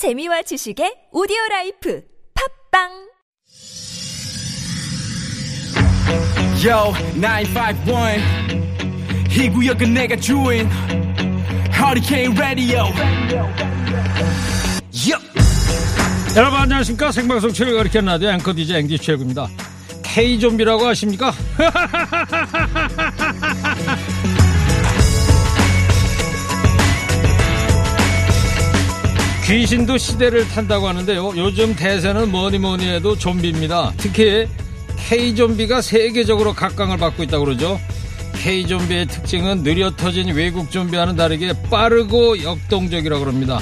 재미와 지식의 오디오 라이프 팝빵 Yo, 951. 이 구역은 내가 주인. Hurricane Radio. Yup. 여러분 안녕하십니까 생방송 출을 가리키는 라디오 앵커 DJ 앵디 최구입니다 K좀비라고 아십니까? 귀신도 시대를 탄다고 하는데요 요즘 대세는 뭐니 뭐니 해도 좀비입니다 특히 K좀비가 세계적으로 각광을 받고 있다고 그러죠 K좀비의 특징은 느려 터진 외국 좀비와는 다르게 빠르고 역동적이라고 합니다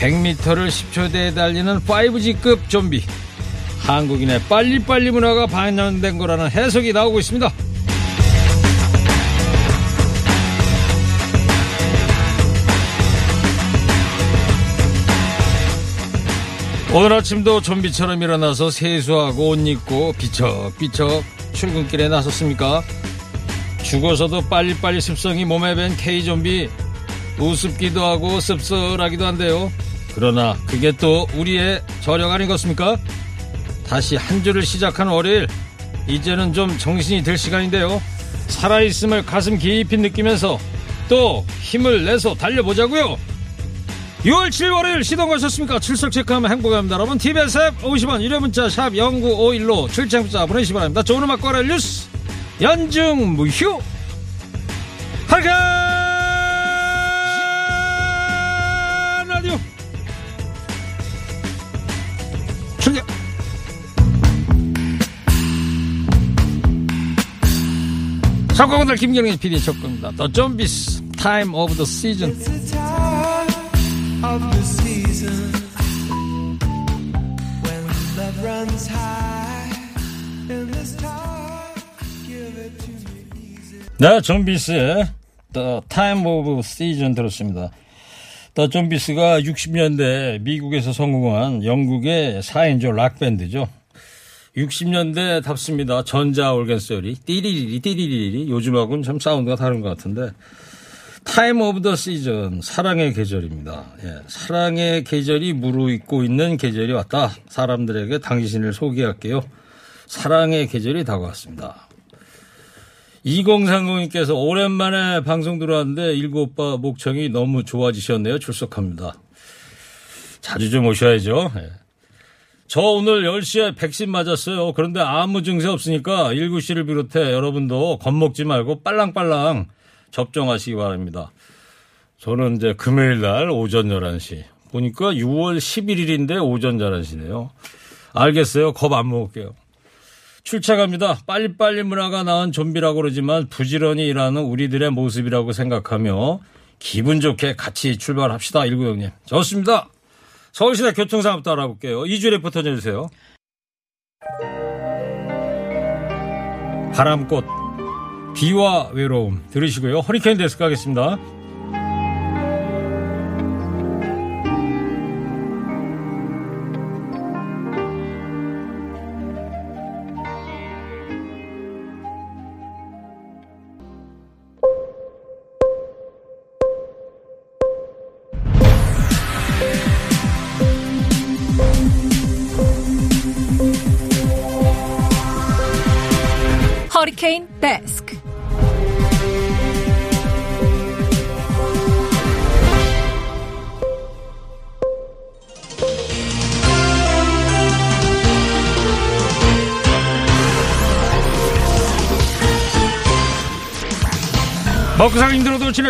100m를 10초대에 달리는 5G급 좀비. 한국인의 빨리빨리 문화가 반영된 거라는 해석이 나오고 있습니다. 오늘 아침도 좀비처럼 일어나서 세수하고 옷 입고 비척비척 출근길에 나섰습니까? 죽어서도 빨리빨리 습성이 몸에 밴 K좀비 우습기도 하고 씁쓸하기도 한데요. 그러나 그게 또 우리의 저력 아니겠습니까? 다시 한 주를 시작한 월요일 이제는 좀 정신이 들 시간인데요. 살아있음을 가슴 깊이 느끼면서 또 힘을 내서 달려보자고요. 6월 7일 월요일 시동 거셨습니까? 출석 체크하면 행복합니다. 여러분 TBS 앱 50원 유료 문자 샵 0951로 출첵 문자 보내시기 바랍니다. 좋은 음악 거래 뉴스 연중 무휴 할까 라디오 출격 성공들 김경민 PD 첫입니다 The Zombies Time of the Season of the season when love runs high. In this time, give it to me easy. 네, 좀비스의 The Time of Season 들었습니다. The 좀비스가 60년대 미국에서 성공한 영국의 4인조 락밴드죠. 60년대 답습니다. 전자 올겐 소리. 띠리리리 띠리리리. 요즘하고는 참 사운드가 다른 것 같은데. Time of the Season 사랑의 계절입니다. 예, 사랑의 계절이 무르익고 있는 계절이 왔다. 사람들에게 당신을 소개할게요. 사랑의 계절이 다가왔습니다. 2030님께서 오랜만에 방송 들어왔는데 일구 오빠 목청이 너무 좋아지셨네요. 출석합니다. 자주 좀 오셔야죠. 예. 저 오늘 10시에 백신 맞았어요. 그런데 아무 증세 없으니까 19시를 비롯해 여러분도 겁먹지 말고 빨랑빨랑 접종하시기 바랍니다. 저는 이제 금요일 날 오전 11시. 보니까 6월 11일인데 오전 11시네요. 알겠어요. 겁 안 먹을게요. 출첵합니다. 빨리빨리 문화가 나은 좀비라고 그러지만 부지런히 일하는 우리들의 모습이라고 생각하며 기분 좋게 같이 출발합시다. 19형님. 좋습니다. 서울시내 교통상황부터 알아볼게요. 이주 리포터 내주세요. 바람꽃, 비와 외로움 들으시고요. 허리케인 데스크 하겠습니다.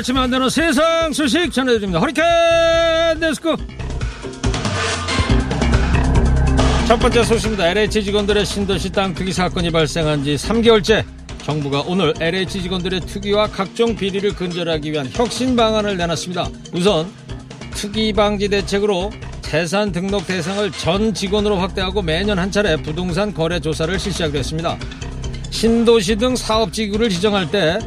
안 되는 세상 소식 전해드립니다. 허리케인 데스크. 첫 번째 소식입니다. LH 직원들의 신도시 땅 투기 사건이 발생한 지 3개월째 정부가 오늘 LH 직원들의 투기와 각종 비리를 근절하기 위한 혁신 방안을 내놨습니다. 우선 투기 방지 대책으로 재산 등록 대상을 전 직원으로 확대하고 매년 한 차례 부동산 거래 조사를 실시하기로 했습니다. 신도시 등 사업 지구를 지정할 때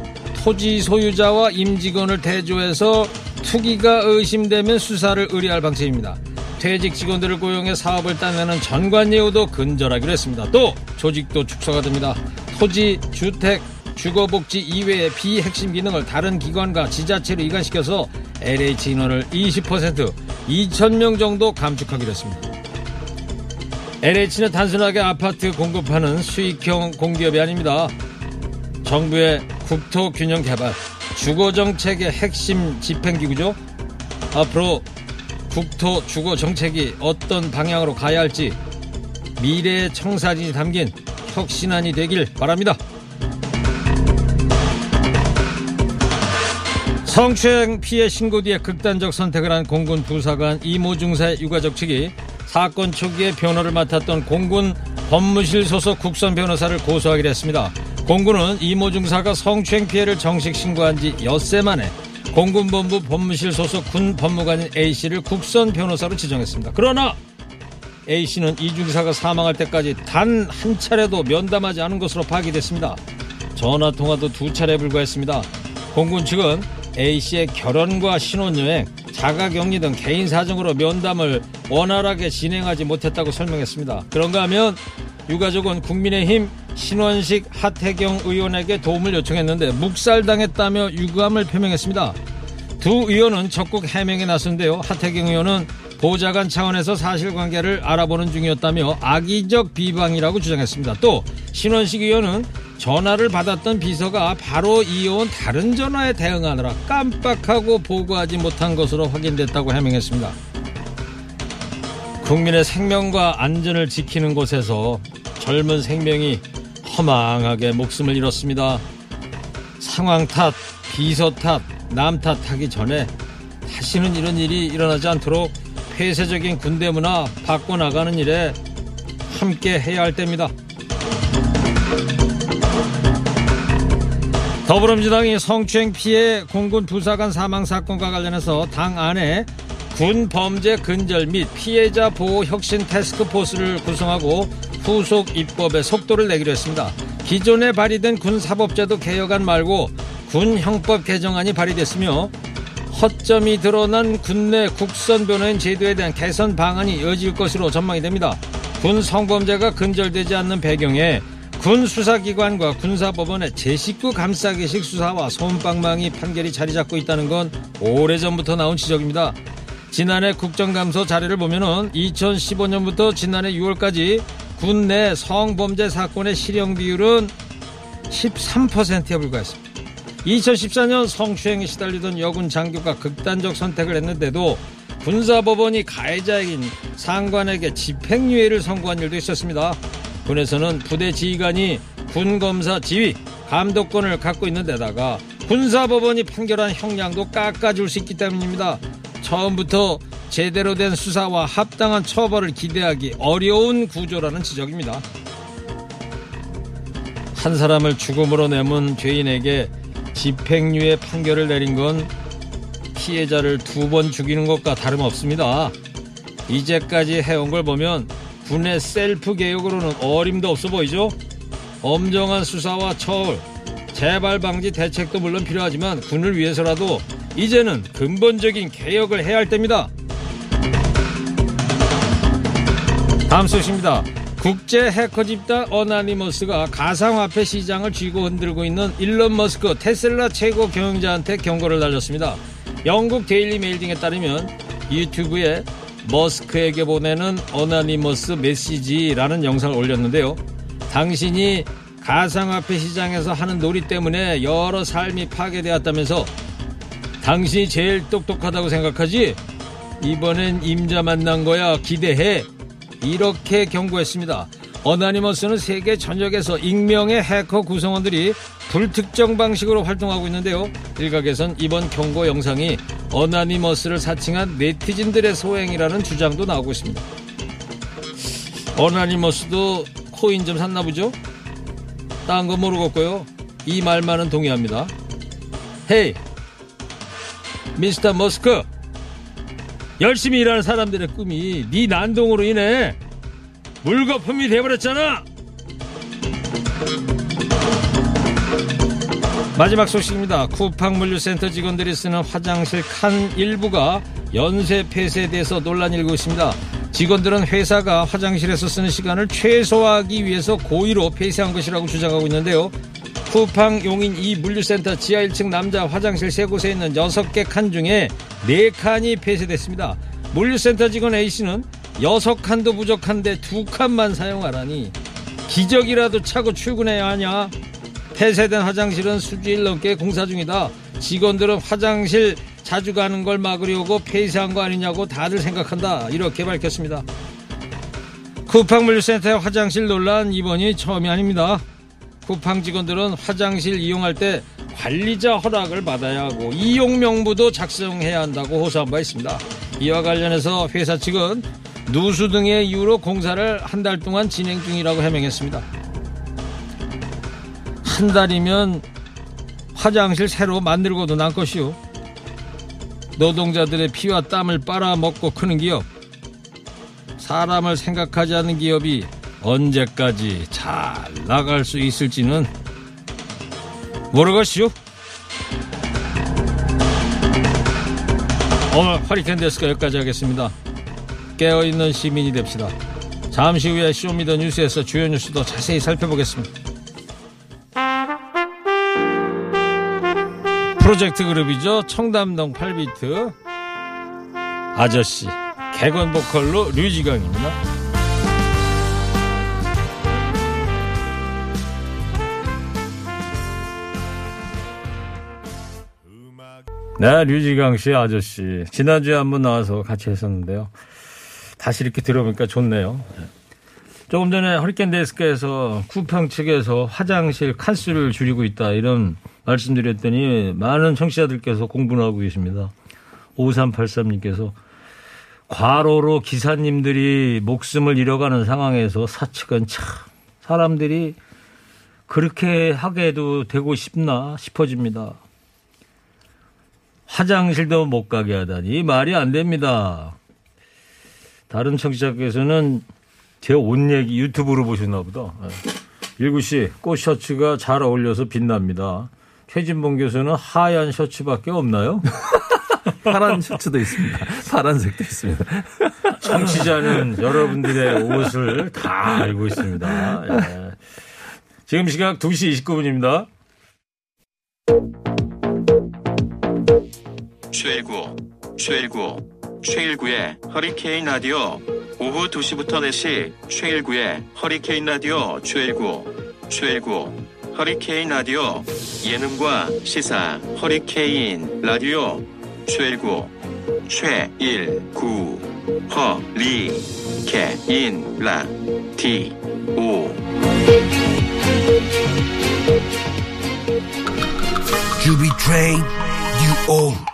토지 소유자와 임직원을 대조해서 투기가 의심되면 수사를 의뢰할 방침입니다. 퇴직 직원들을 고용해 사업을 따내는 전관 예우도 근절하기로 했습니다. 또 조직도 축소가 됩니다. 토지, 주택, 주거복지 이외의 비핵심 기능을 다른 기관과 지자체로 이관시켜서 LH 인원을 20% 2,000명 정도 감축하기로 했습니다. LH는 단순하게 아파트 공급하는 수익형 공기업이 아닙니다. 정부의 국토균형개발, 주거정책의 핵심 집행기구죠. 앞으로 국토 주거 정책이 어떤 방향으로 가야 할지 미래의 청사진이 담긴 혁신안이 되길 바랍니다. 성추행 피해 신고 뒤에 극단적 선택을 한 공군 부사관 이모 중사의 유가족 측이 사건 초기에 변호를 맡았던 공군 법무실 소속 국선 변호사를 고소하기로 했습니다. 공군은 이모 중사가 성추행 피해를 정식 신고한 지 엿새 만에 공군본부 법무실 소속 군 법무관인 A씨를 국선 변호사로 지정했습니다. 그러나 A씨는 이 중사가 사망할 때까지 단 한 차례도 면담하지 않은 것으로 파악됐습니다. 전화 통화도 두 차례 불과했습니다. 공군 측은 A씨의 결혼과 신혼여행, 자가격리 등 개인 사정으로 면담을 원활하게 진행하지 못했다고 설명했습니다. 그런가 하면 유가족은 국민의힘 신원식 하태경 의원에게 도움을 요청했는데 묵살당했다며 유감을 표명했습니다. 두 의원은 적극 해명에 나섰는데요. 하태경 의원은 보좌관 차원에서 사실관계를 알아보는 중이었다며 악의적 비방이라고 주장했습니다. 또 신원식 의원은 전화를 받았던 비서가 바로 이어온 다른 전화에 대응하느라 깜빡하고 보고하지 못한 것으로 확인됐다고 해명했습니다. 국민의 생명과 안전을 지키는 곳에서 젊은 생명이 허망하게 목숨을 잃었습니다. 상황 탓, 비서 탓, 남 탓하기 전에 다시는 이런 일이 일어나지 않도록 폐쇄적인 군대 문화 바꿔나가는 일에 함께 해야 할 때입니다. 더불어민주당이 성추행 피해 공군 부사관 사망 사건과 관련해서 당 안에 군 범죄 근절 및 피해자 보호 혁신 테스크포스를 구성하고 후속 입법에 속도를 내기로 했습니다. 기존에 발의된 군사법제도 개혁안 말고 군 형법 개정안이 발의됐으며 허점이 드러난 군내 국선 변호인 제도에 대한 개선 방안이 이어질 것으로 전망이 됩니다. 군 성범죄가 근절되지 않는 배경에 군 수사기관과 군사법원의 제19 감싸기식 수사와 솜방망이 판결이 자리 잡고 있다는 건 오래전부터 나온 지적입니다. 지난해 국정감사 자료를 보면은 2015년부터 지난해 6월까지 군내 성범죄 사건의 실형 비율은 13%에 불과했습니다. 2014년 성추행에 시달리던 여군 장교가 극단적 선택을 했는데도 군사법원이 가해자인 상관에게 집행유예를 선고한 일도 있었습니다. 군에서는 부대 지휘관이 군 검사 지휘, 감독권을 갖고 있는 데다가 군사법원이 판결한 형량도 깎아줄 수 있기 때문입니다. 처음부터 제대로 된 수사와 합당한 처벌을 기대하기 어려운 구조라는 지적입니다. 한 사람을 죽음으로 내몬 죄인에게 집행유예 판결을 내린 건 피해자를 두 번 죽이는 것과 다름없습니다. 이제까지 해온 걸 보면 군의 셀프 개혁으로는 어림도 없어 보이죠? 엄정한 수사와 처벌, 재발 방지 대책도 물론 필요하지만 군을 위해서라도 이제는 근본적인 개혁을 해야 할 때입니다. 다음 소식입니다. 국제 해커 집단 어나니머스가 가상화폐 시장을 쥐고 흔들고 있는 일론 머스크 테슬라 최고 경영자한테 경고를 날렸습니다. 영국 데일리 메일 등에 따르면 유튜브에 머스크에게 보내는 어나니머스 메시지라는 영상을 올렸는데요. 당신이 가상화폐 시장에서 하는 놀이 때문에 여러 삶이 파괴되었다면서 당신이 제일 똑똑하다고 생각하지? 이번엔 임자 만난 거야 기대해. 이렇게 경고했습니다. 어나니머스는 세계 전역에서 익명의 해커 구성원들이 불특정 방식으로 활동하고 있는데요. 일각에선 이번 경고 영상이 어나니머스를 사칭한 네티즌들의 소행이라는 주장도 나오고 있습니다. 어나니머스도 코인 좀 샀나 보죠? 딴 거 모르겠고요. 이 말만은 동의합니다. 헤이, 미스터 머스크! 열심히 일하는 사람들의 꿈이 네 난동으로 인해 물거품이 돼버렸잖아. 마지막 소식입니다. 쿠팡 물류센터 직원들이 쓰는 화장실 칸 일부가 연쇄 폐쇄에 대해서 논란이 일고 있습니다. 직원들은 회사가 화장실에서 쓰는 시간을 최소화하기 위해서 고의로 폐쇄한 것이라고 주장하고 있는데요. 쿠팡 용인 이 물류센터 지하 1층 남자 화장실 세 곳에 있는 6개 칸 중에 4칸이 폐쇄됐습니다. 물류센터 직원 A씨는 여섯 칸도 부족한데 두 칸만 사용하라니 기적이라도 차고 출근해야 하냐? 폐쇄된 화장실은 수주일 넘게 공사 중이다. 직원들은 화장실 자주 가는 걸 막으려고 폐쇄한 거 아니냐고 다들 생각한다. 이렇게 밝혔습니다. 쿠팡 물류센터의 화장실 논란 이번이 처음이 아닙니다 쿠팡 직원들은 화장실 이용할 때 관리자 허락을 받아야 하고 이용 명부도 작성해야 한다고 호소한 바 있습니다. 이와 관련해서 회사 측은 누수 등의 이유로 공사를 한 달 동안 진행 중이라고 해명했습니다. 한 달이면 화장실 새로 만들고도 난 것이요. 노동자들의 피와 땀을 빨아먹고 크는 기업. 사람을 생각하지 않는 기업이 언제까지 잘 나갈 수 있을지는 모르겠시오. 오늘 허리케인 데스크 여기까지 하겠습니다. 깨어있는 시민이 됩시다. 잠시 후에 Show me the 뉴스에서 주요 뉴스도 자세히 살펴보겠습니다. 프로젝트 그룹이죠. 청담동 8비트 아저씨 객원 보컬로 류지광입니다. 네, 류지광 씨 아저씨. 지난주에 한번 나와서 같이 했었는데요. 다시 이렇게 들어보니까 좋네요. 조금 전에 허리케인 데스크에서 쿠팡 측에서 화장실 칸수를 줄이고 있다 이런 말씀드렸더니 많은 청취자들께서 공부를 하고 계십니다. 5383님께서 과로로 기사님들이 목숨을 잃어가는 상황에서 사측은 참 사람들이 그렇게 하게도 되고 싶나 싶어집니다. 화장실도 못 가게 하다니 말이 안 됩니다. 다른 청취자께서는 제 옷 얘기 유튜브로 보셨나 보다. 일구 씨, 꽃 셔츠가 잘 어울려서 빛납니다. 최진봉 교수는 하얀 셔츠밖에 없나요? 파란 셔츠도 있습니다. 파란색도 있습니다. 청취자는 여러분들의 옷을 다 알고 있습니다. 예. 지금 시각 2시 29분입니다. 최일구, 최일구, 최일구의 허리케인 라디오. 오후 2시부터 4시 최일구의 허리케인 라디오 최일구, 최일구, 허리케인 라디오. 예능과 시사 허리케인 라디오 최일구, 최일구, 허리케인 라디오. You all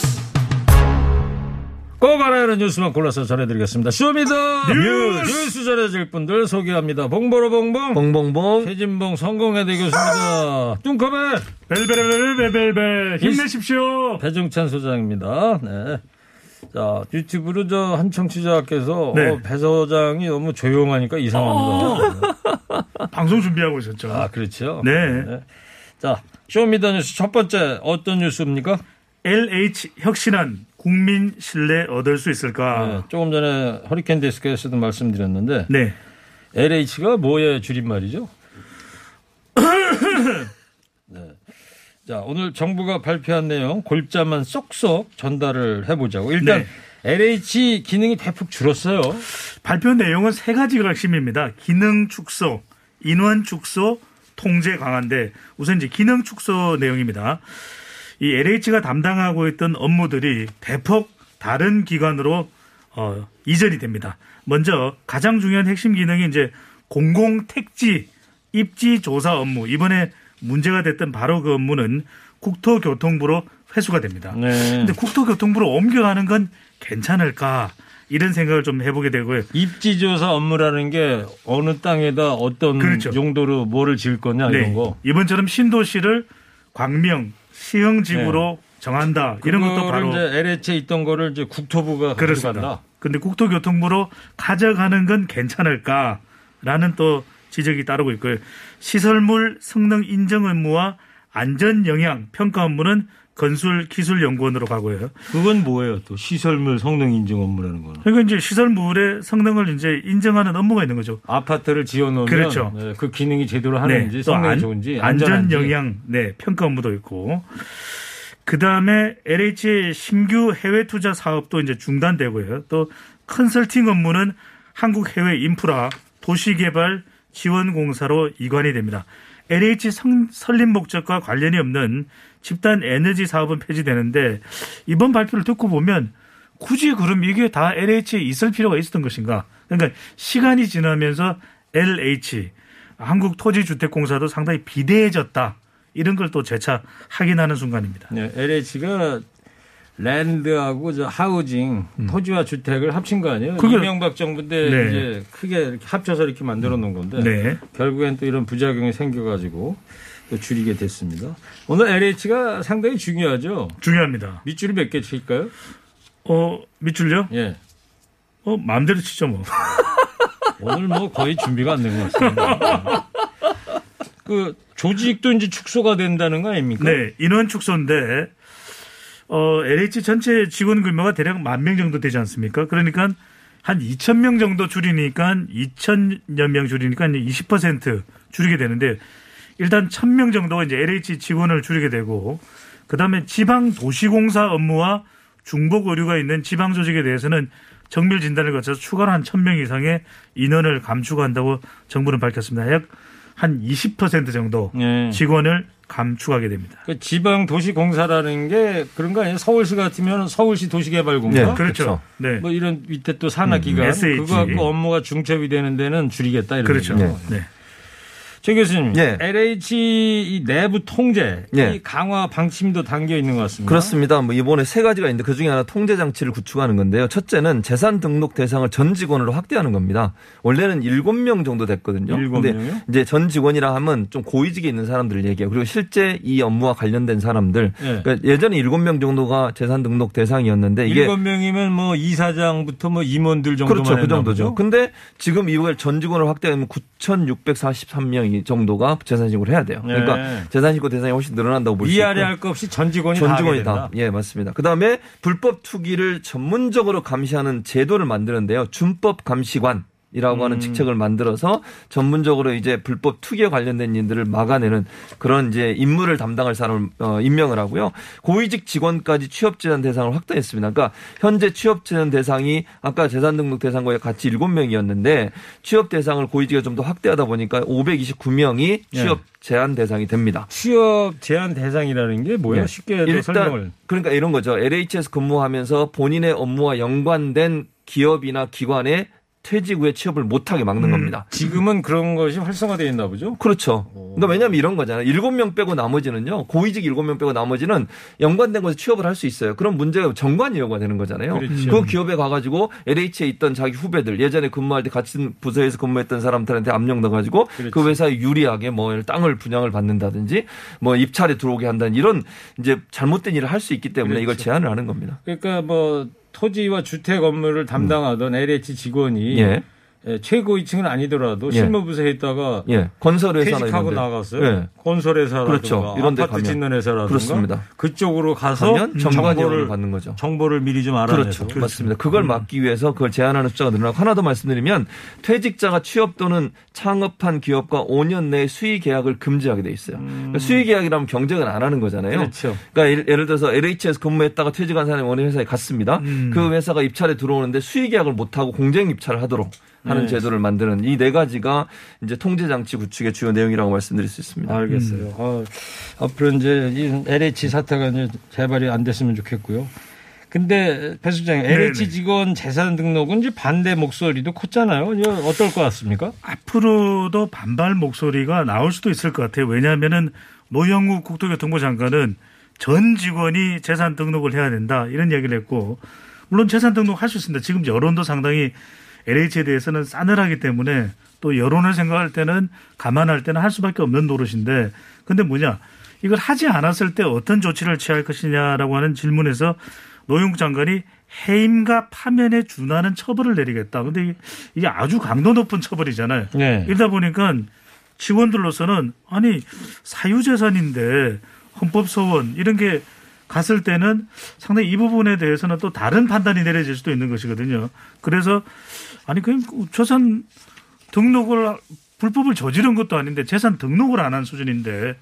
꼭 알아야 하는 뉴스만 골라서 전해드리겠습니다. Show me the 뉴스, 뉴스 전해주실 분들 소개합니다. 봉보로 봉봉, 봉봉봉. 최진봉 성공회대 교수입니다. 뚱커벨 벨벨벨벨벨벨 힘내십시오. 배종찬 소장입니다. 네. 자, 유튜브로 저 한 청취자께서 네. 어, 배 소장이 너무 조용하니까 이상합니다. 방송 준비하고 있었죠. 아, 그렇죠. 네. 자, Show me the 뉴스 첫 번째 어떤 뉴스입니까? LH 혁신안 국민 신뢰 얻을 수 네, 있을까? 조금 전에 허리케인 데스크에서도 말씀드렸는데 네. LH가 뭐의 줄임말이죠? 네. 자, 오늘 정부가 발표한 내용 골자만 쏙쏙 전달을 해보자고. 일단 네. LH 기능이 대폭 줄었어요. 발표 내용은 세 가지가 핵심입니다. 기능 축소, 인원 축소, 통제 강화인데 우선 이제 기능 축소 내용입니다. 이 LH가 담당하고 있던 업무들이 대폭 다른 기관으로 어, 이전이 됩니다. 먼저 가장 중요한 핵심 기능이 이제 공공 택지 입지 조사 업무 이번에 문제가 됐던 바로 그 업무는 국토교통부로 회수가 됩니다. 네. 근데 국토교통부로 옮겨가는 건 괜찮을까 이런 생각을 좀 해보게 되고요. 입지조사 업무라는 게 어느 땅에다 어떤 그렇죠. 용도로 뭐를 지을 거냐 이런 거. 이번처럼 신도시를 광명 시흥지구로 정한다 이런 것도 바로 이제 LH에 있던 거를 이제 국토부가 그렇습니다. 근데 국토교통부로 가져가는 건 괜찮을까라는 또 지적이 따르고 있고요. 시설물 성능 인정 업무와 안전 영향 평가 업무는 건설 기술연구원으로 가고요. 그건 뭐예요? 또 시설물 성능 인증 업무라는 거는. 그러니까 이제 시설물의 성능을 이제 인정하는 업무가 있는 거죠. 아파트를 지어놓으면 그렇죠. 네, 그 기능이 제대로 하는지 또 성능이 안- 좋은지 안전. 영향 네 평가 업무도 있고 그 다음에 LH의 신규 해외 투자 사업도 이제 중단되고요. 또 컨설팅 업무는 한국 해외 인프라 도시개발 지원공사로 이관이 됩니다. LH 성- 설립 목적과 관련이 없는 집단 에너지 사업은 폐지되는데 이번 발표를 듣고 보면 굳이 그럼 이게 다 LH에 있을 필요가 있었던 것인가? 그러니까 시간이 지나면서 LH 한국토지주택공사도 상당히 비대해졌다. 이런 걸 또 재차 확인하는 순간입니다. 네, LH가 랜드하고 저 하우징 토지와 주택을 합친 거 아니에요? 음. 그게- 이명박 정부 때 네. 이제 크게 이렇게 합쳐서 이렇게 만들어 놓은 건데 네. 결국엔 또 이런 부작용이 생겨가지고 또 줄이게 됐습니다. 오늘 LH가 상당히 중요하죠. 중요합니다. 밑줄이 몇 개 칠까요? 어, 밑줄요? 예. 어, 마음대로 치죠, 뭐. 오늘 뭐 거의 준비가 안 된 것 같습니다. 그 조직도 이제 축소가 된다는 거 아닙니까? 네, 인원 축소인데, 어, LH 전체 직원 규모가 대략 만 명 정도 되지 않습니까? 그러니까 한 2천 명 정도 줄이니까 2천여 명 줄이니까 이제 20% 줄이게 되는데, 일단 1,000명 정도 이제 LH 직원을 줄이게 되고, 그 다음에 지방 도시공사 업무와 중복 의료가 있는 지방 조직에 대해서는 정밀 진단을 거쳐서 추가로 한 1,000명 이상의 인원을 감축한다고 정부는 밝혔습니다. 약 한 20% 정도 네. 직원을 감축하게 됩니다. 그 지방 도시 공사라는 게 그런 거 아니에요? 서울시 같으면 서울시 도시개발공사 네. 그렇죠. 네. 뭐 이런 밑에 또 산하 기관 음, SH. 그거 갖고 업무가 중첩이 되는 데는 줄이겠다 이런 그렇죠. 거죠. 네. 최 교수님, 예. LH 이 내부 통제, 예. 이 강화 방침도 담겨 있는 것 같습니다. 그렇습니다. 뭐 이번에 세 가지가 있는데 그 중에 하나 통제 장치를 구축하는 건데요. 첫째는 재산 등록 대상을 전 직원으로 확대하는 겁니다. 원래는 7명 정도 됐거든요. 명이요? 이제 전 직원이라 하면 좀 고위직에 있는 사람들을 얘기해요. 그리고 실제 이 업무와 관련된 사람들. 예. 그러니까 예전에 7명 정도가 재산 등록 대상이었는데 이게 일곱 명이면 뭐 이사장부터 뭐 임원들 정도만 그렇죠. 그 정도죠. 근데 지금 이걸 전 직원을 확대하면 9,643명 정도가 재산신고를 해야 돼요. 그러니까 네. 재산신고 대상이 훨씬 늘어난다고 볼 수 있고. 위아래 할 것 없이 전 직원이 다전 직원이. 다. 예, 맞습니다. 그 다음에 불법 투기를 전문적으로 감시하는 제도를 만드는데요. 준법 감시관. 이라고 하는 음. 직책을 만들어서 전문적으로 이제 불법 투기에 관련된 일들을 막아내는 그런 이제 임무를 담당할 사람을 어, 임명을 하고요. 고위직 직원까지 취업 제한 대상을 확대했습니다. 그러니까 현재 취업 제한 대상이 아까 재산 등록 대상과 같이 7명이었는데 취업 대상을 고위직에 좀 더 확대하다 보니까 529명이 취업 제한 대상이 됩니다. 취업 제한 대상이라는 게 뭐예요? 네. 쉽게 또 설명을. 그러니까 이런 거죠. LH에서 근무하면서 본인의 업무와 연관된 기업이나 기관에 퇴직 후에 취업을 못하게 막는 음. 겁니다. 지금은 그런 것이 활성화되어 있나 보죠? 그렇죠. 그러니까 왜냐하면 이런 거잖아요. 일곱 명 빼고 나머지는요. 고위직 일곱 명 빼고 나머지는 연관된 곳에 취업을 할 수 있어요. 그럼 문제가 정관이여가 되는 거잖아요. 그렇죠. 그 기업에 가가지고 LH에 있던 자기 후배들 예전에 근무할 때 같은 부서에서 근무했던 사람들한테 압력 넣어가지고 그 그렇지. 회사에 유리하게 뭐 땅을 분양을 받는다든지 뭐 입찰에 들어오게 한다는 이런 이제 잘못된 일을 할 수 있기 때문에 이걸 그렇죠. 제한을 하는 겁니다. 그러니까 뭐 토지와 주택 업무를 담당하던 LH 직원이 예. 예, 최고 위층은 아니더라도 예. 실무부서에 있다가 예. 건설 회사나 퇴직하고 이런 데. 나갔어요. 예. 건설 회사라든가 그렇죠. 이런 데 아파트 가면. 짓는 회사라든가 그렇습니다. 그쪽으로 가서 정관이용을 정보를 받는 거죠. 정보를 미리 좀 알아내서 그렇죠. 맞습니다. 그걸 막기 위해서 그걸 제한하는 숫자가 늘어나고 하나 더 말씀드리면 퇴직자가 취업 또는 창업한 기업과 5년 내에 수의 계약을 금지하게 돼 있어요. 그러니까 수의 계약이라면 경쟁을 안 하는 거잖아요. 그렇죠. 그러니까 예를- 예를 들어서 LH에서 근무했다가 퇴직한 사람이 어느 회사에 갔습니다. 음. 그 회사가 입찰에 들어오는데 수의 계약을 못 하고 공정 입찰을 하도록 하는 네. 제도를 만드는 이 네 가지가 이제 통제 장치 구축의 주요 내용이라고 말씀드릴 수 있습니다. 알겠어요. 아, 앞으로 이제 이 LH 사태가 이제 재발이 안 됐으면 좋겠고요. 근데 배 수장님, LH 네네. 직원 재산 등록은 이제 반대 목소리도 컸잖아요. 이거 어떨 것 같습니까? 앞으로도 반발 목소리가 나올 수도 있을 것 같아요. 왜냐하면은 노영우 국토교통부 장관은 전 직원이 재산 등록을 해야 된다 이런 얘기를 했고 물론 재산 등록 할 수 있습니다. 지금 여론도 상당히 LH에 대해서는 싸늘하기 때문에 또 여론을 생각할 때는 감안할 때는 할 수밖에 없는 노릇인데 근데 뭐냐 이걸 하지 않았을 때 어떤 조치를 취할 것이냐라고 하는 질문에서 노영욱 장관이 해임과 파면에 준하는 처벌을 내리겠다. 근데 이게- 이게 아주 강도 높은 처벌이잖아요. 네. 이러다 보니까 직원들로서는 아니 사유재산인데 헌법소원 이런 게 갔을 때는 상당히 이 부분에 대해서는 또 다른 판단이 내려질 수도 있는 것이거든요. 그래서 아니 그냥 재산 등록을 불법을 저지른 것도 아닌데 재산 등록을 안 한 수준인데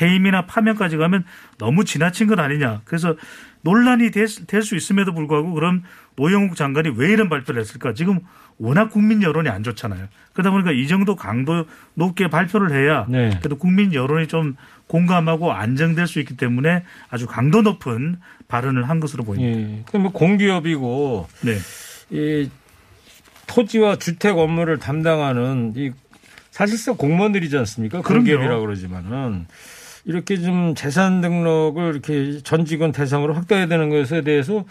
해임이나 파면까지 가면 너무 지나친 것 아니냐. 그래서 논란이 될 수 있음에도 불구하고 그럼 노영욱 장관이 왜 이런 발표를 했을까? 지금 워낙 국민 여론이 안 좋잖아요. 그러다 보니까 이 정도 강도 높게 발표를 해야 네. 그래도 국민 여론이 좀 공감하고 안정될 수 있기 때문에 아주 강도 높은 발언을 한 것으로 보입니다. 예. 근데 뭐 공기업이고 네. 이 토지와 주택 업무를 담당하는 이 사실상 공무원들이지 않습니까? 그럼요. 공기업이라고 그러지만은 이렇게 좀 재산 등록을 이렇게 전 직원 대상으로 확대해야 되는 것에 대해서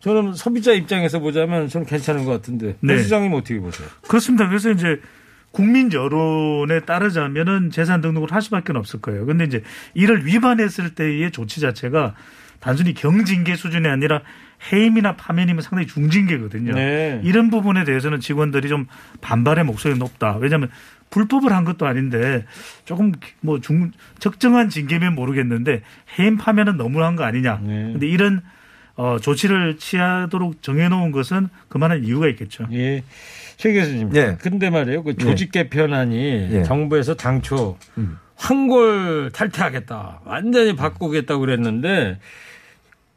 저는 소비자 입장에서 보자면 저는 괜찮은 것 같은데 네. 네. 시장님 어떻게 보세요? 그렇습니다. 그래서 이제 국민 여론에 따르자면은 재산 등록을 할 수밖에 없을 거예요. 근데 이제 이를 위반했을 때의 조치 자체가 단순히 경징계 수준이 아니라 해임이나 파면이면 상당히 중징계거든요. 네. 이런 부분에 대해서는 직원들이 좀 반발의 목소리가 높다. 왜냐하면 불법을 한 것도 아닌데 조금 뭐 중, 적정한 징계면 모르겠는데 해임 파면은 너무한 거 아니냐. 네. 근데 이런 어, 조치를 취하도록 정해놓은 것은 그만한 이유가 있겠죠. 예. 최 교수님. 예. 근데 말이에요. 그 조직 개편안이 예. 정부에서 당초 음. 황골 탈퇴하겠다. 완전히 바꾸겠다고 그랬는데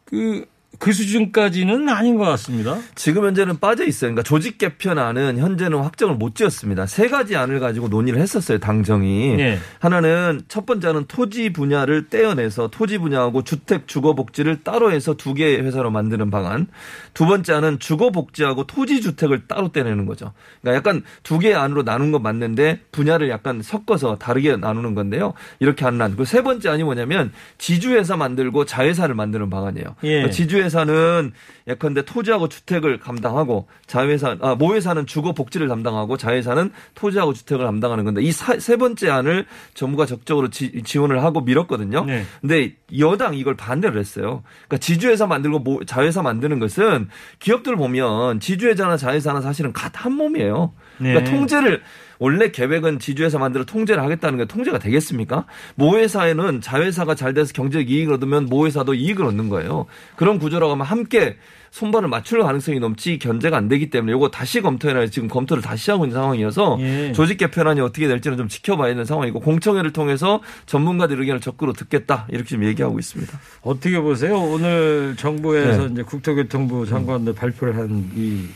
그, 그 수준까지는 아닌 것 같습니다. 지금 현재는 빠져 있어요. 그러니까 조직 개편안은 현재는 확정을 못 지었습니다. 세 가지 안을 가지고 논의를 했었어요. 당정이. 예. 하나는 첫 번째는 토지 분야를 떼어내서 토지 분야하고 주택 주거 복지를 따로 해서 두 개의 회사로 만드는 방안. 두 번째는 주거 복지하고 토지 주택을 따로 떼내는 거죠. 그러니까 약간 두 개의 안으로 나눈 건 맞는데 분야를 약간 섞어서 다르게 나누는 건데요. 이렇게 하는 안. 그세 번째 안이 뭐냐면 지주회사 만들고 자회사를 만드는 방안이에요. 예. 그러니까 지주회 사는 예컨대 토지하고 주택을 감당하고 자회사 아 모회사는 주거 복지를 담당하고 자회사는 토지하고 주택을 담당하는 건데 이 세 번째 안을 정부가 적극적으로 지, 지원을 하고 밀었거든요. 네. 근데 여당 이걸 반대를 했어요. 그러니까 지주회사 만들고 모- 자회사 만드는 것은 기업들 보면 지주회사나 자회사나 사실은 같은 한 몸이에요. 그러니까 네. 통제를 원래 계획은 지주회사 만들어 통제를 하겠다는 게 통제가 되겠습니까? 모회사에는 자회사가 잘 돼서 경제적 이익을 얻으면 모회사도 이익을 얻는 거예요. 그런 구조라고 하면 함께 손발을 맞출 가능성이 넘지 견제가 안 되기 때문에 이거 다시 검토해라 지금 검토를 다시 하고 있는 상황이어서 예. 조직 개편안이 어떻게 될지는 좀 지켜봐야 되는 상황이고 공청회를 통해서 전문가들 의견을 적극으로 듣겠다 이렇게 지금 얘기하고 있습니다. 어떻게 보세요? 오늘 정부에서 네. 이제 국토교통부 장관들 발표를 한 이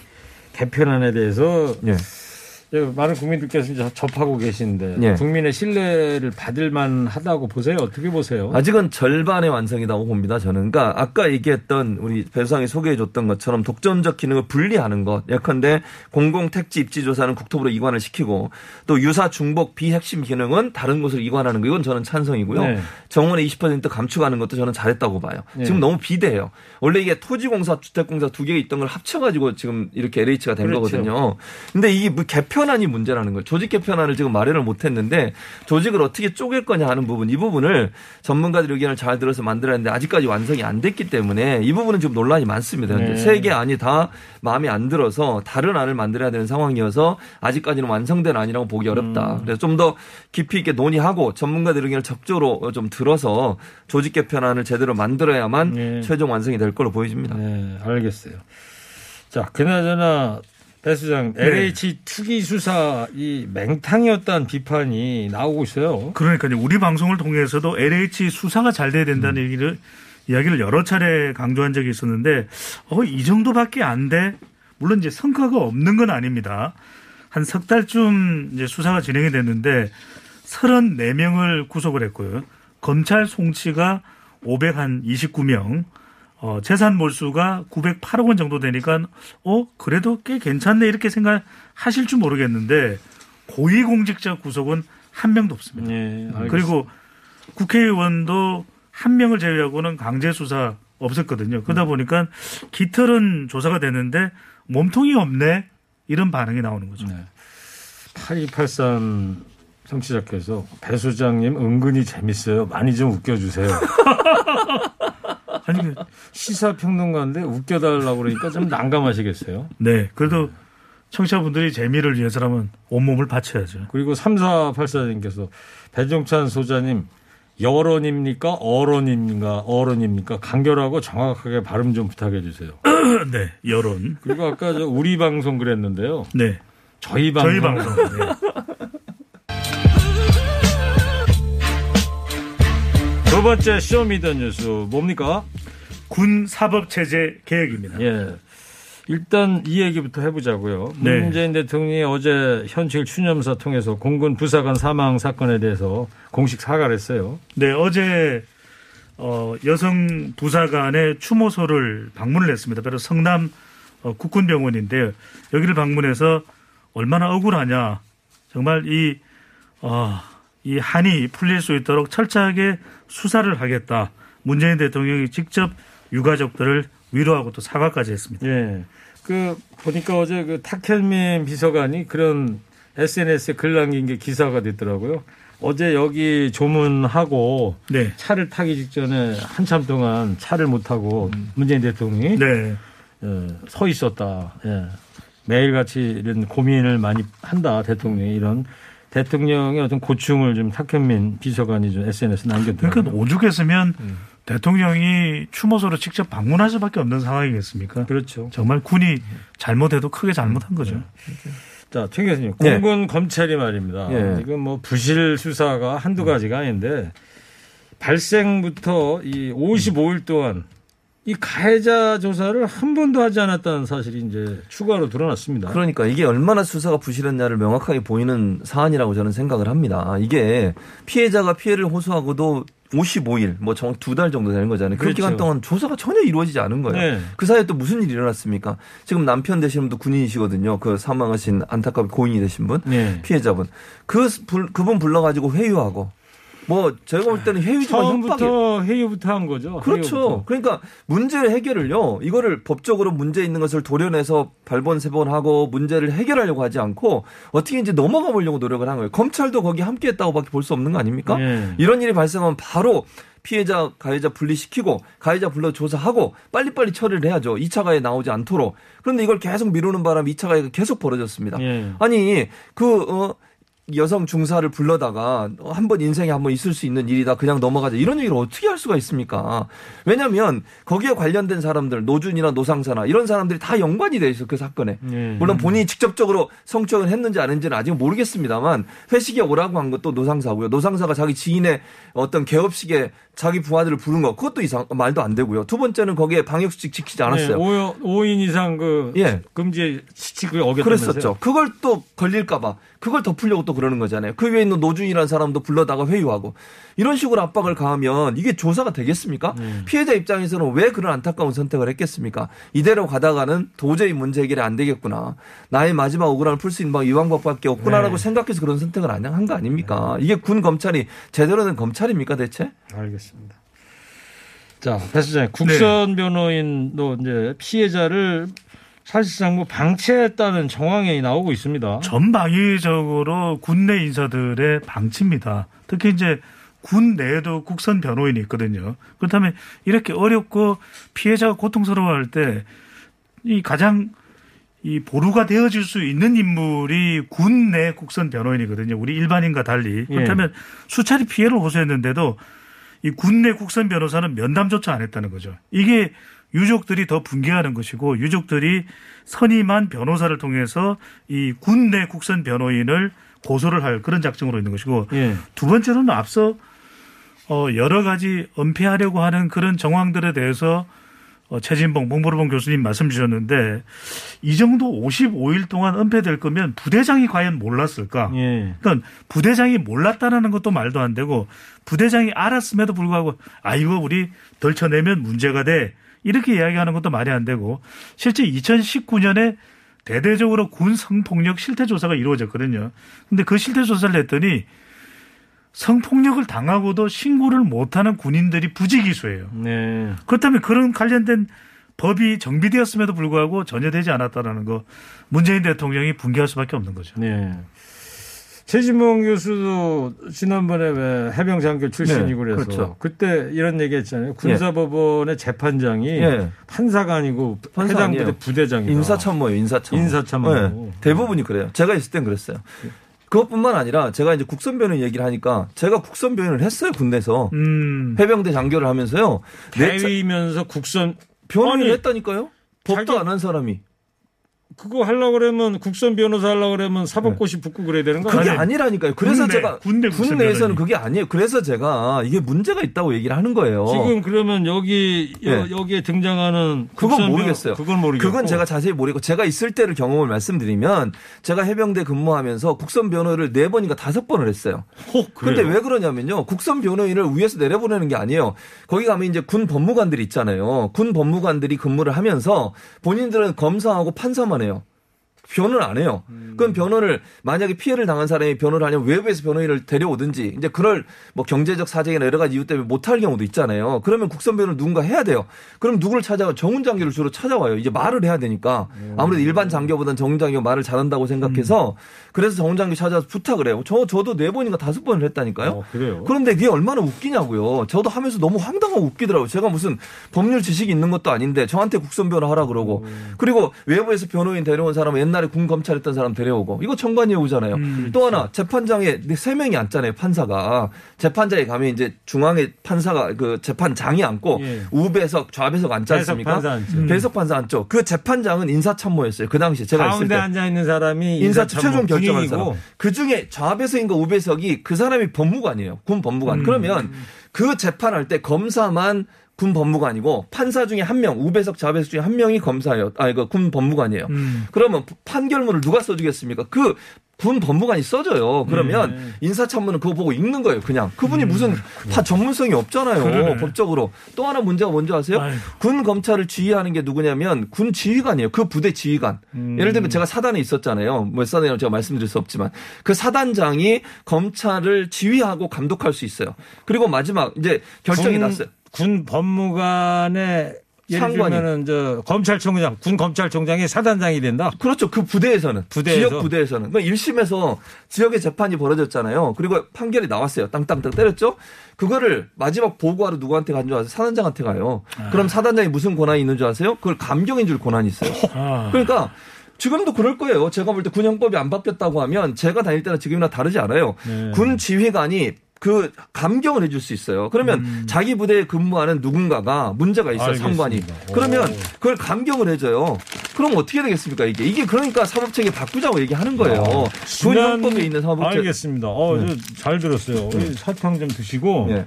개편안에 대해서 예. 많은 국민들께서 이제 접하고 계신데 예. 국민의 신뢰를 받을 만 하다고 보세요? 어떻게 보세요? 아직은 절반의 완성이라고 봅니다. 저는. 그러니까 아까 얘기했던 우리 배수상이 소개해줬던 것처럼 독점적 기능을 분리하는 것. 예컨대 공공 택지 입지 조사는 국토부로 이관을 시키고 또 유사 중복 비핵심 기능은 다른 곳으로 이관하는 거. 이건 저는 찬성이고요. 네. 정원의 20% 감축하는 것도 저는 잘했다고 봐요. 네. 지금 너무 비대해요. 원래 이게 토지공사, 주택공사 두 개 있던 걸 합쳐가지고 지금 이렇게 LH가 된 그렇죠. 거거든요. 근데 이게 뭐 개 편안이 문제라는 거예요. 조직 개편안을 지금 마련을 못 했는데 조직을 어떻게 쪼갤 거냐 하는 부분 이 부분을 전문가들 의견을 잘 들어서 만들어야 하는데 아직까지 완성이 안 됐기 때문에 이 부분은 지금 논란이 많습니다. 네. 세개 안이 다 마음에 안 들어서 다른 안을 만들어야 되는 상황이어서 아직까지는 완성된 안이라고 보기 어렵다. 음. 그래서 좀 더 깊이 있게 논의하고 전문가들 의견을 적극적으로 좀 들어서 조직 개편안을 제대로 만들어야만 네. 최종 완성이 될 걸로 보여집니다. 네, 알겠어요. 자, 그나저나 배 수장 네. LH 투기 수사 이 맹탕이었다는 비판이 나오고 있어요. 그러니까요. 우리 방송을 통해서도 LH 수사가 잘 돼야 음. 된다는 얘기를 이야기를 여러 차례 강조한 적이 있었는데 어, 이 정도밖에 안 돼. 물론 이제 성과가 없는 건 아닙니다. 한 석 달쯤 이제 수사가 진행이 됐는데 34명을 구속을 했고요. 검찰 송치가 529명, 어, 재산 몰수가 908억 원 정도 되니까 어 그래도 꽤 괜찮네 이렇게 생각하실 줄 모르겠는데 고위공직자 구속은 한 명도 없습니다. 네. 그리고 국회의원도 한 명을 제외하고는 강제 수사 없었거든요. 그러다 보니까 깃털은 조사가 됐는데 몸통이 없네 이런 반응이 나오는 거죠. 네. 8283 청취자께서 배 수장님 은근히 재밌어요. 많이 좀 웃겨주세요. 아니 그- 시사평론가인데 웃겨달라고 그러니까 좀 난감하시겠어요. 네 그래도 청취자분들이 재미를 위해서라면 온몸을 바쳐야죠. 그리고 3484님께서 배종찬 소자님 여론입니까? 어론입니까? 어론입니까? 간결하고 정확하게 발음 좀 부탁해 주세요. 네 여론. 그리고 아까 저 우리 방송 그랬는데요. 네 저희 방송. 저희 방송. 네. 두 번째 Show me the 뉴스 뭡니까? 군 사법 체제 개혁입니다. 예. 일단 이 얘기부터 해보자고요. 네. 문재인 대통령이 어제 현충일 추념사 통해서 공군 부사관 사망 사건에 대해서 공식 사과를 했어요. 네, 어제 어, 여성 부사관의 추모소를 방문을 했습니다. 바로 성남 어, 국군병원인데요. 여기를 방문해서 얼마나 억울하냐. 정말 이, 어, 이 한이 풀릴 수 있도록 철저하게 수사를 하겠다. 문재인 대통령이 직접 유가족들을 위로하고 또 사과까지 했습니다. 예. 그 보니까 어제 그 탁현민 비서관이 그런 SNS에 글 남긴 게 기사가 됐더라고요. 어제 여기 조문하고 네. 차를 타기 직전에 한참 동안 차를 못 타고 문재인 대통령이 네. 예, 서 있었다. 예. 매일같이 이런 고민을 많이 한다. 대통령이 이런 대통령의 어떤 고충을 좀 탁현민 비서관이 좀 SNS 에 남겼더라고요. 그러니까 오죽했으면 대통령이 추모소로 직접 방문할 수밖에 없는 상황이겠습니까? 그렇죠. 정말 군이 잘못해도 크게 잘못한 거죠. 자, 최 교수님, 네. 공군 검찰이 말입니다. 예. 지금 뭐 부실 수사가 한두 가지가 아닌데 발생부터 이 55일 동안 이 가해자 조사를 한 번도 하지 않았다는 사실이 이제 추가로 드러났습니다. 그러니까 이게 얼마나 수사가 부실했냐를 명확하게 보이는 사안이라고 저는 생각을 합니다. 이게 피해자가 피해를 호소하고도 55일, 뭐 정확 두 달 정도 되는 거잖아요. 그 그렇죠. 기간 동안 조사가 전혀 이루어지지 않은 거예요. 네. 그 사이에 또 무슨 일이 일어났습니까? 지금 남편 되시는 분도 군인이시거든요. 그 사망하신 안타깝게 고인이 되신 분, 네. 피해자분. 그 불- 그분 불러가지고 회유하고 뭐 제가 볼 때는 회유지만 협박이 처음부터 회의부터 한 거죠. 그렇죠. 회의부터. 그러니까 문제 해결을요. 이거를 법적으로 문제 있는 것을 도려내서 발본 세 번 하고 문제를 해결하려고 하지 않고 어떻게 이제 넘어가 보려고 노력을 한 거예요. 검찰도 거기 함께했다고밖에 볼 수 없는 거 아닙니까? 예. 이런 일이 발생하면 바로 피해자 가해자 분리시키고 가해자 불러 조사하고 빨리빨리 처리를 해야죠. 2차 가해 나오지 않도록. 그런데 이걸 계속 미루는 바람에 2차 가해가 계속 벌어졌습니다. 예. 아니 그 어, 여성 중사를 불러다가 한 번 인생에 한 번 있을 수 있는 일이다 그냥 넘어가자 이런 얘기를 어떻게 할 수가 있습니까? 왜냐하면 거기에 관련된 사람들 노준이나 노상사나 이런 사람들이 다 연관이 돼 있어 그 사건에. 예. 물론 본인이 직접적으로 성추행을 했는지 안 했는지는 아직 모르겠습니다만 회식에 오라고 한 것도 노상사고요. 노상사가 자기 지인의 어떤 개업식에 자기 부하들을 부른 거 그것도 이상 말도 안 되고요. 두 번째는 거기에 방역 수칙 지키지 않았어요. 네, 5, 인 이상 그 예. 금지 시칙을 어겼다면서요. 그랬었죠. 그걸 또 걸릴까 봐 그걸 덮으려고 또 그러는 거잖아요. 그 위에 있는 노준이라는 사람도 불러다가 회유하고 이런 식으로 압박을 가하면 이게 조사가 되겠습니까? 네. 피해자 입장에서는 왜 그런 안타까운 선택을 했겠습니까? 이대로 가다가는 도저히 문제 해결이 안 되겠구나. 나의 마지막 억울함을 풀 수 있는 방 이 방법밖에 없구나라고 네. 생각해서 그런 선택을 안한거 아닙니까? 이게 군 검찰이 제대로 된 검찰입니까 대체? 알겠습니다. 자, 배 수장님, 네. 국선 변호인도 이제 피해자를 사실상 뭐 방치했다는 정황이 나오고 있습니다. 전방위적으로 군내 인사들의 방치입니다. 특히 이제 군 내에도 국선 변호인이 있거든요. 그렇다면 이렇게 어렵고 피해자가 고통스러워할 때 이 가장 이 보루가 되어질 수 있는 인물이 군 내 국선 변호인이거든요. 우리 일반인과 달리. 그렇다면 수차례 피해를 호소했는데도 이군내 국선 변호사는 면담조차 안 했다는 거죠. 이게 유족들이 더 분개하는 것이고 유족들이 선임한 변호사를 통해서 이 군내 국선 변호인을 고소를 할 그런 작정으로 있는 것이고 예. 두 번째로는 앞서 어 여러 가지 은폐하려고 하는 그런 정황들에 대해서 어 최진봉 봉보르봉 교수님 말씀 주셨는데 이 정도 55일 동안 은폐될 거면 부대장이 과연 몰랐을까? 예. 그러니까 부대장이 몰랐다라는 것도 말도 안 되고 부대장이 알았음에도 불구하고 아 이거 우리 덜쳐내면 문제가 돼 이렇게 이야기하는 것도 말이 안 되고 실제 2019년에 대대적으로 군 성폭력 실태 조사가 이루어졌거든요. 근데 그 실태 조사를 했더니 성폭력을 당하고도 신고를 못하는 군인들이 부지기수예요. 네. 그렇다면 그런 관련된 법이 정비되었음에도 불구하고 전혀 되지 않았다라는 거 문재인 대통령이 분개할 수밖에 없는 거죠. 네. 최진봉 교수도 지난번에 왜 해병 장교 출신이고 네, 그래서 그렇죠. 그때 이런 얘기 했잖아요. 군사법원의 재판장이 예. 판사가 아니고 판사 해당. 부대 부대장이다. 인사참모예요, 인사참모. 인사참모. 네, 대부분이 그래요. 제가 있을 땐 그랬어요. 그것뿐만 아니라 제가 이제 국선 변호인 얘기를 하니까 제가 국선 변호인을 했어요, 군대에서. 음. 해병대 장교를 하면서요. 대위면서 국선 변호인을 아니, 했다니까요? 법도 안 한 사람이. 그거 하려고 그러면 국선 변호사 하려고 그러면 사법고시 붙고 그래야 되는 거 네. 그게 아니에요? 아니라니까요. 그래서 군대, 제가 군대 군내에서는. 그게 아니에요. 그래서 제가 이게 문제가 있다고 얘기를 하는 거예요. 지금 그러면 여기 여, 네. 여기에 등장하는 그건 모르겠어요. 그건 모르겠고. 그건 제가 자세히 모르고 제가 있을 때를 경험을 말씀드리면 제가 해병대 근무하면서 국선 변호를 네 번인가 다섯 번을 했어요. 어, 근데? 왜 그러냐면요. 국선 변호인을 위에서 내려보내는 게 아니에요. 거기 가면 이제 군 법무관들이 있잖아요. 군 법무관들이 근무를 하면서 본인들은 검사하고 판사만 해요. 변호를 안 해요. 음. 그럼 변호를 만약에 피해를 당한 사람이 변호를 하려면 외부에서 변호인을 데려오든지 이제 그럴 뭐 경제적 사정이나 여러 가지 이유 때문에 못할 경우도 있잖아요. 그러면 국선 변호를 누군가 해야 돼요. 그럼 누구를 찾아와? 정훈 장교를 주로 찾아와요. 이제 말을 해야 되니까 아무래도 일반 장교보다는 정훈 장교 말을 잘한다고 생각해서 그래서 정훈 장교 찾아서 부탁을 해요. 저 저도 네 번인가 다섯 번을 했다니까요. 어, 그래요? 그런데 그게 얼마나 웃기냐고요. 저도 하면서 너무 황당하고 웃기더라고요. 제가 무슨 법률 지식이 있는 것도 아닌데 저한테 국선 변호 하라 그러고 그리고 외부에서 변호인 데려온 사람 은 옛날 에 군 검찰 했던 사람 데려오고 이거 정관이 오잖아요. 또 하나 재판장에 세 명이 앉잖아요. 판사가 재판장에 가면 이제 중앙에 판사가 그 재판장이 앉고 예. 우배석 좌배석 앉지 않습니까? 판사 앉죠. 배석 판사 앉죠. 그 재판장은 인사참모였어요. 그 당시 제가 있을 가운데 때. 앉아 있는 사람이 인사 최종 결정한 사람. 그 중에 좌배석인가 우배석이 그 사람이 법무관이에요. 군 음. 법무관. 그러면 그 재판할 때 검사만 군 법무관이고 판사 중에 한 명, 우배석, 좌배석 중에 한 명이 검사예요. 아, 이거 군 법무관이에요. 음. 그러면 판결문을 누가 써주겠습니까? 그 군 법무관이 써줘요. 그러면 네. 인사참모는 그거 보고 읽는 거예요. 그냥 그분이 무슨 다 전문성이 없잖아요. 음, 그러네. 법적으로 또 하나 문제가 뭔지 아세요? 아이고. 군 검찰을 지휘하는 게 누구냐면 군 지휘관이에요. 그 부대 지휘관. 음. 예를 들면 제가 사단에 있었잖아요. 몇 사단이라고 제가 말씀드릴 수 없지만 그 사단장이 검찰을 지휘하고 감독할 수 있어요. 그리고 마지막 이제 결정이 군, 났어요. 군 법무관의 예를. 들면은 저 검찰총장, 군 검찰총장이 사단장이 된다. 그렇죠. 그 부대에서는 부대에서? 지역 부대에서는 그러니까 1심에서 지역의 재판이 벌어졌잖아요. 그리고 판결이 나왔어요. 땅땅땅 때렸죠. 그거를 마지막 보고하러 누구한테 간 줄 아세요? 사단장한테 가요. 그럼 사단장이 무슨 권한이 있는 줄 아세요? 그걸 감경인 줄 권한이 있어요. 아. 그러니까 지금도 그럴 거예요. 제가 볼 때 군형법이 안 바뀌었다고 하면 제가 다닐 때는 지금이나 다르지 않아요. 네. 군 지휘관이 그 감경을 해줄 수 있어요. 그러면 음. 자기 부대에 근무하는 누군가가 문제가 있어요. 알겠습니다. 상관이. 오. 그러면 그걸 감경을 해줘요. 그럼 어떻게 되겠습니까? 이게 이게 그러니까 사법체계 바꾸자고 얘기하는 거예요. 군형법에 있는 사법체. 알겠습니다. 어, 저잘 들었어요. 우리 사탕 좀 드시고. 예.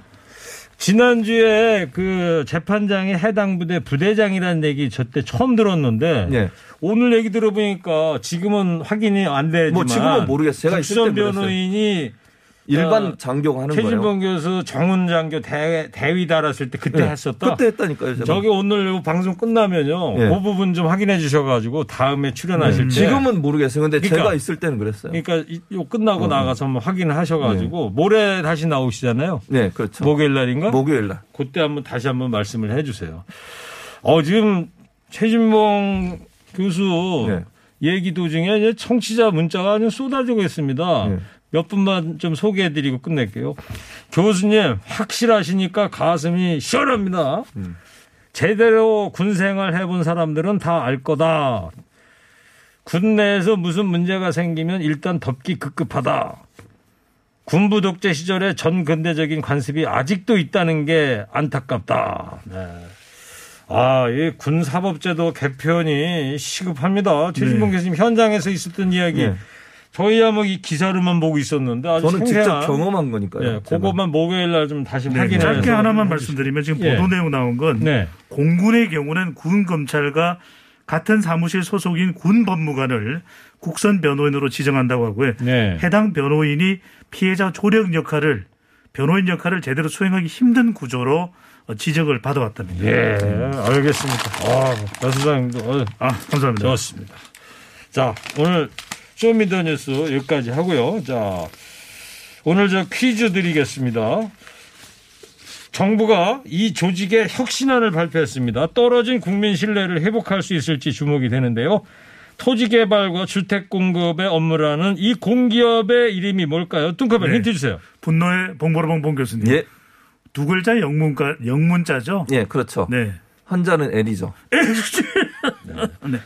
지난주에 그 재판장이 해당 부대 부대장이라는 얘기 저 때 처음 들었는데 예. 오늘 얘기 들어보니까 지금은 확인이 안 되지만 뭐 지금은 모르겠어요. 국선. 변호인이 일반 어, 장교가 하는 거예요. 최진봉 교수 정훈 장교 대, 대위 달았을 때 그때 예. 했었다. 그때 했다니까요. 제가. 저기 오늘 요 방송 끝나면요. 예. 그 부분 좀 확인해 주셔가지고 다음에 출연하실 때 지금은 모르겠어요. 근데 그러니까. 제가 있을 때는 그랬어요. 그러니까 이- 요 끝나고 어. 나가서 한번 확인하셔가지고 모레 다시 나오시잖아요. 네, 그렇죠. 목요일 날인가? 목요일 날. 그때 한번 다시 한번 말씀을 해주세요. 어 지금 최진봉 교수 네. 얘기 도중에 청취자 문자가 아주 쏟아지고 있습니다. 네. 몇 분만 좀 소개해드리고 끝낼게요. 교수님 확실하시니까 가슴이 시원합니다. 음. 제대로 군생활 해본 사람들은 다 알 거다. 군 내에서 무슨 문제가 생기면 일단 덮기 급급하다. 군부 독재 시절의 전 근대적인 관습이 아직도 있다는 게 안타깝다. 네. 아, 이 군사법제도 개편이 시급합니다. 최진봉 네. 교수님 현장에서 있었던 이야기. 네. 저희야 뭐 이 기사로만 보고 있었는데 아주 저는 생생한 직접 경험한 거니까요. 예. 그거만 목요일 날 좀 다시 네, 확인해서 짧게 하나만 말씀드리면 지금 예. 보도 내용 나온 건 네. 공군의 경우는 군 검찰과 같은 사무실 소속인 군 법무관을 국선 변호인으로 지정한다고 하고요. 네. 해당 변호인이 피해자 조력 역할을 변호인 역할을 제대로 수행하기 힘든 구조로 어, 지적을 받아왔답니다. 예, 알겠습니다. 아, 여 수장님도 어, 아, 감사합니다. 좋습니다. 자, 오늘 쇼미더뉴스 여기까지 하고요. 자, 오늘 저 퀴즈 드리겠습니다. 정부가 이 조직의 혁신안을 발표했습니다. 떨어진 국민 신뢰를 회복할 수 있을지 주목이 되는데요. 토지 개발과 주택 공급의 업무라는 이 공기업의 이름이 뭘까요? 뚱커벨 네. 힌트 주세요. 분노의 봉보로봉 봉 교수님. 예, 두 글자 영문가 영문자죠? 예, 그렇죠. 네. 한 자는 L이죠.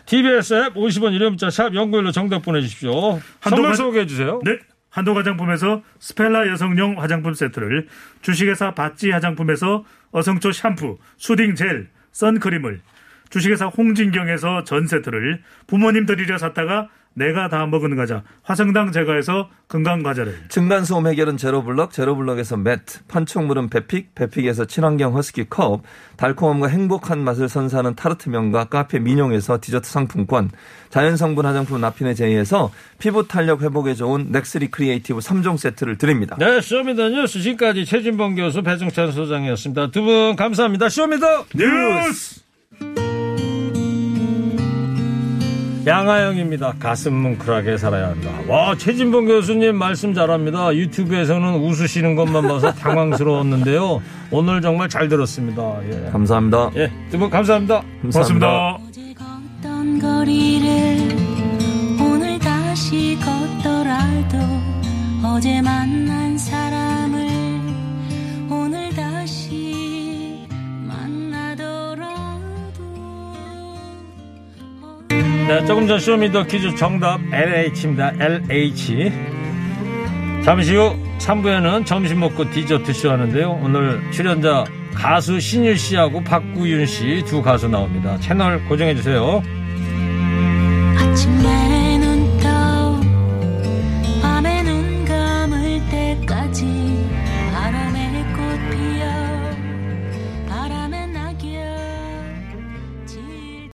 TBS 앱 50원 유료 문자 샵 연구일로 정답 보내주십시오. 한동안- 소개해 주세요. 네. 한도 화장품에서 스펠라 여성용 화장품 세트를 주식회사 바찌 화장품에서 어성초 샴푸, soothing 젤, 선크림을 주식회사 홍진경에서 전 세트를 부모님 드리려 샀다가 내가 다 먹은 과자 화성당 제과에서 건강 과자를 층간소음 해결은 제로블럭, 제로블럭에서 매트, 판촉물은 베픽, 베픽에서 친환경 허스키 컵, 달콤함과 행복한 맛을 선사하는 타르트면과 카페 민용에서 디저트 상품권, 자연성분 화장품 나피네 제이에서 피부 탄력 회복에 좋은 넥스리 크리에이티브 3종 세트를 드립니다. 네, Show me the 뉴스 지금까지 최진봉 교수, 배종찬 소장이었습니다. 두 분 감사합니다. Show me the 뉴스 양하영입니다. 가슴 뭉클하게 살아야 한다. 와, 최진봉 교수님 말씀 잘합니다. 유튜브에서는 웃으시는 것만 봐서 당황스러웠는데요. 오늘 정말 잘 들었습니다. 예, 감사합니다. 예, 두 분 감사합니다. 고맙습니다. 어제 걷던 거리를 오늘 다 네, 조금 전 Show me the 퀴즈 정답 LH입니다. LH. 잠시 후 3부에는 점심 먹고 디저트 쇼 하는데요. 오늘 출연자 가수 신유 씨하고 박구윤 씨 두 가수 나옵니다. 채널 고정해 주세요.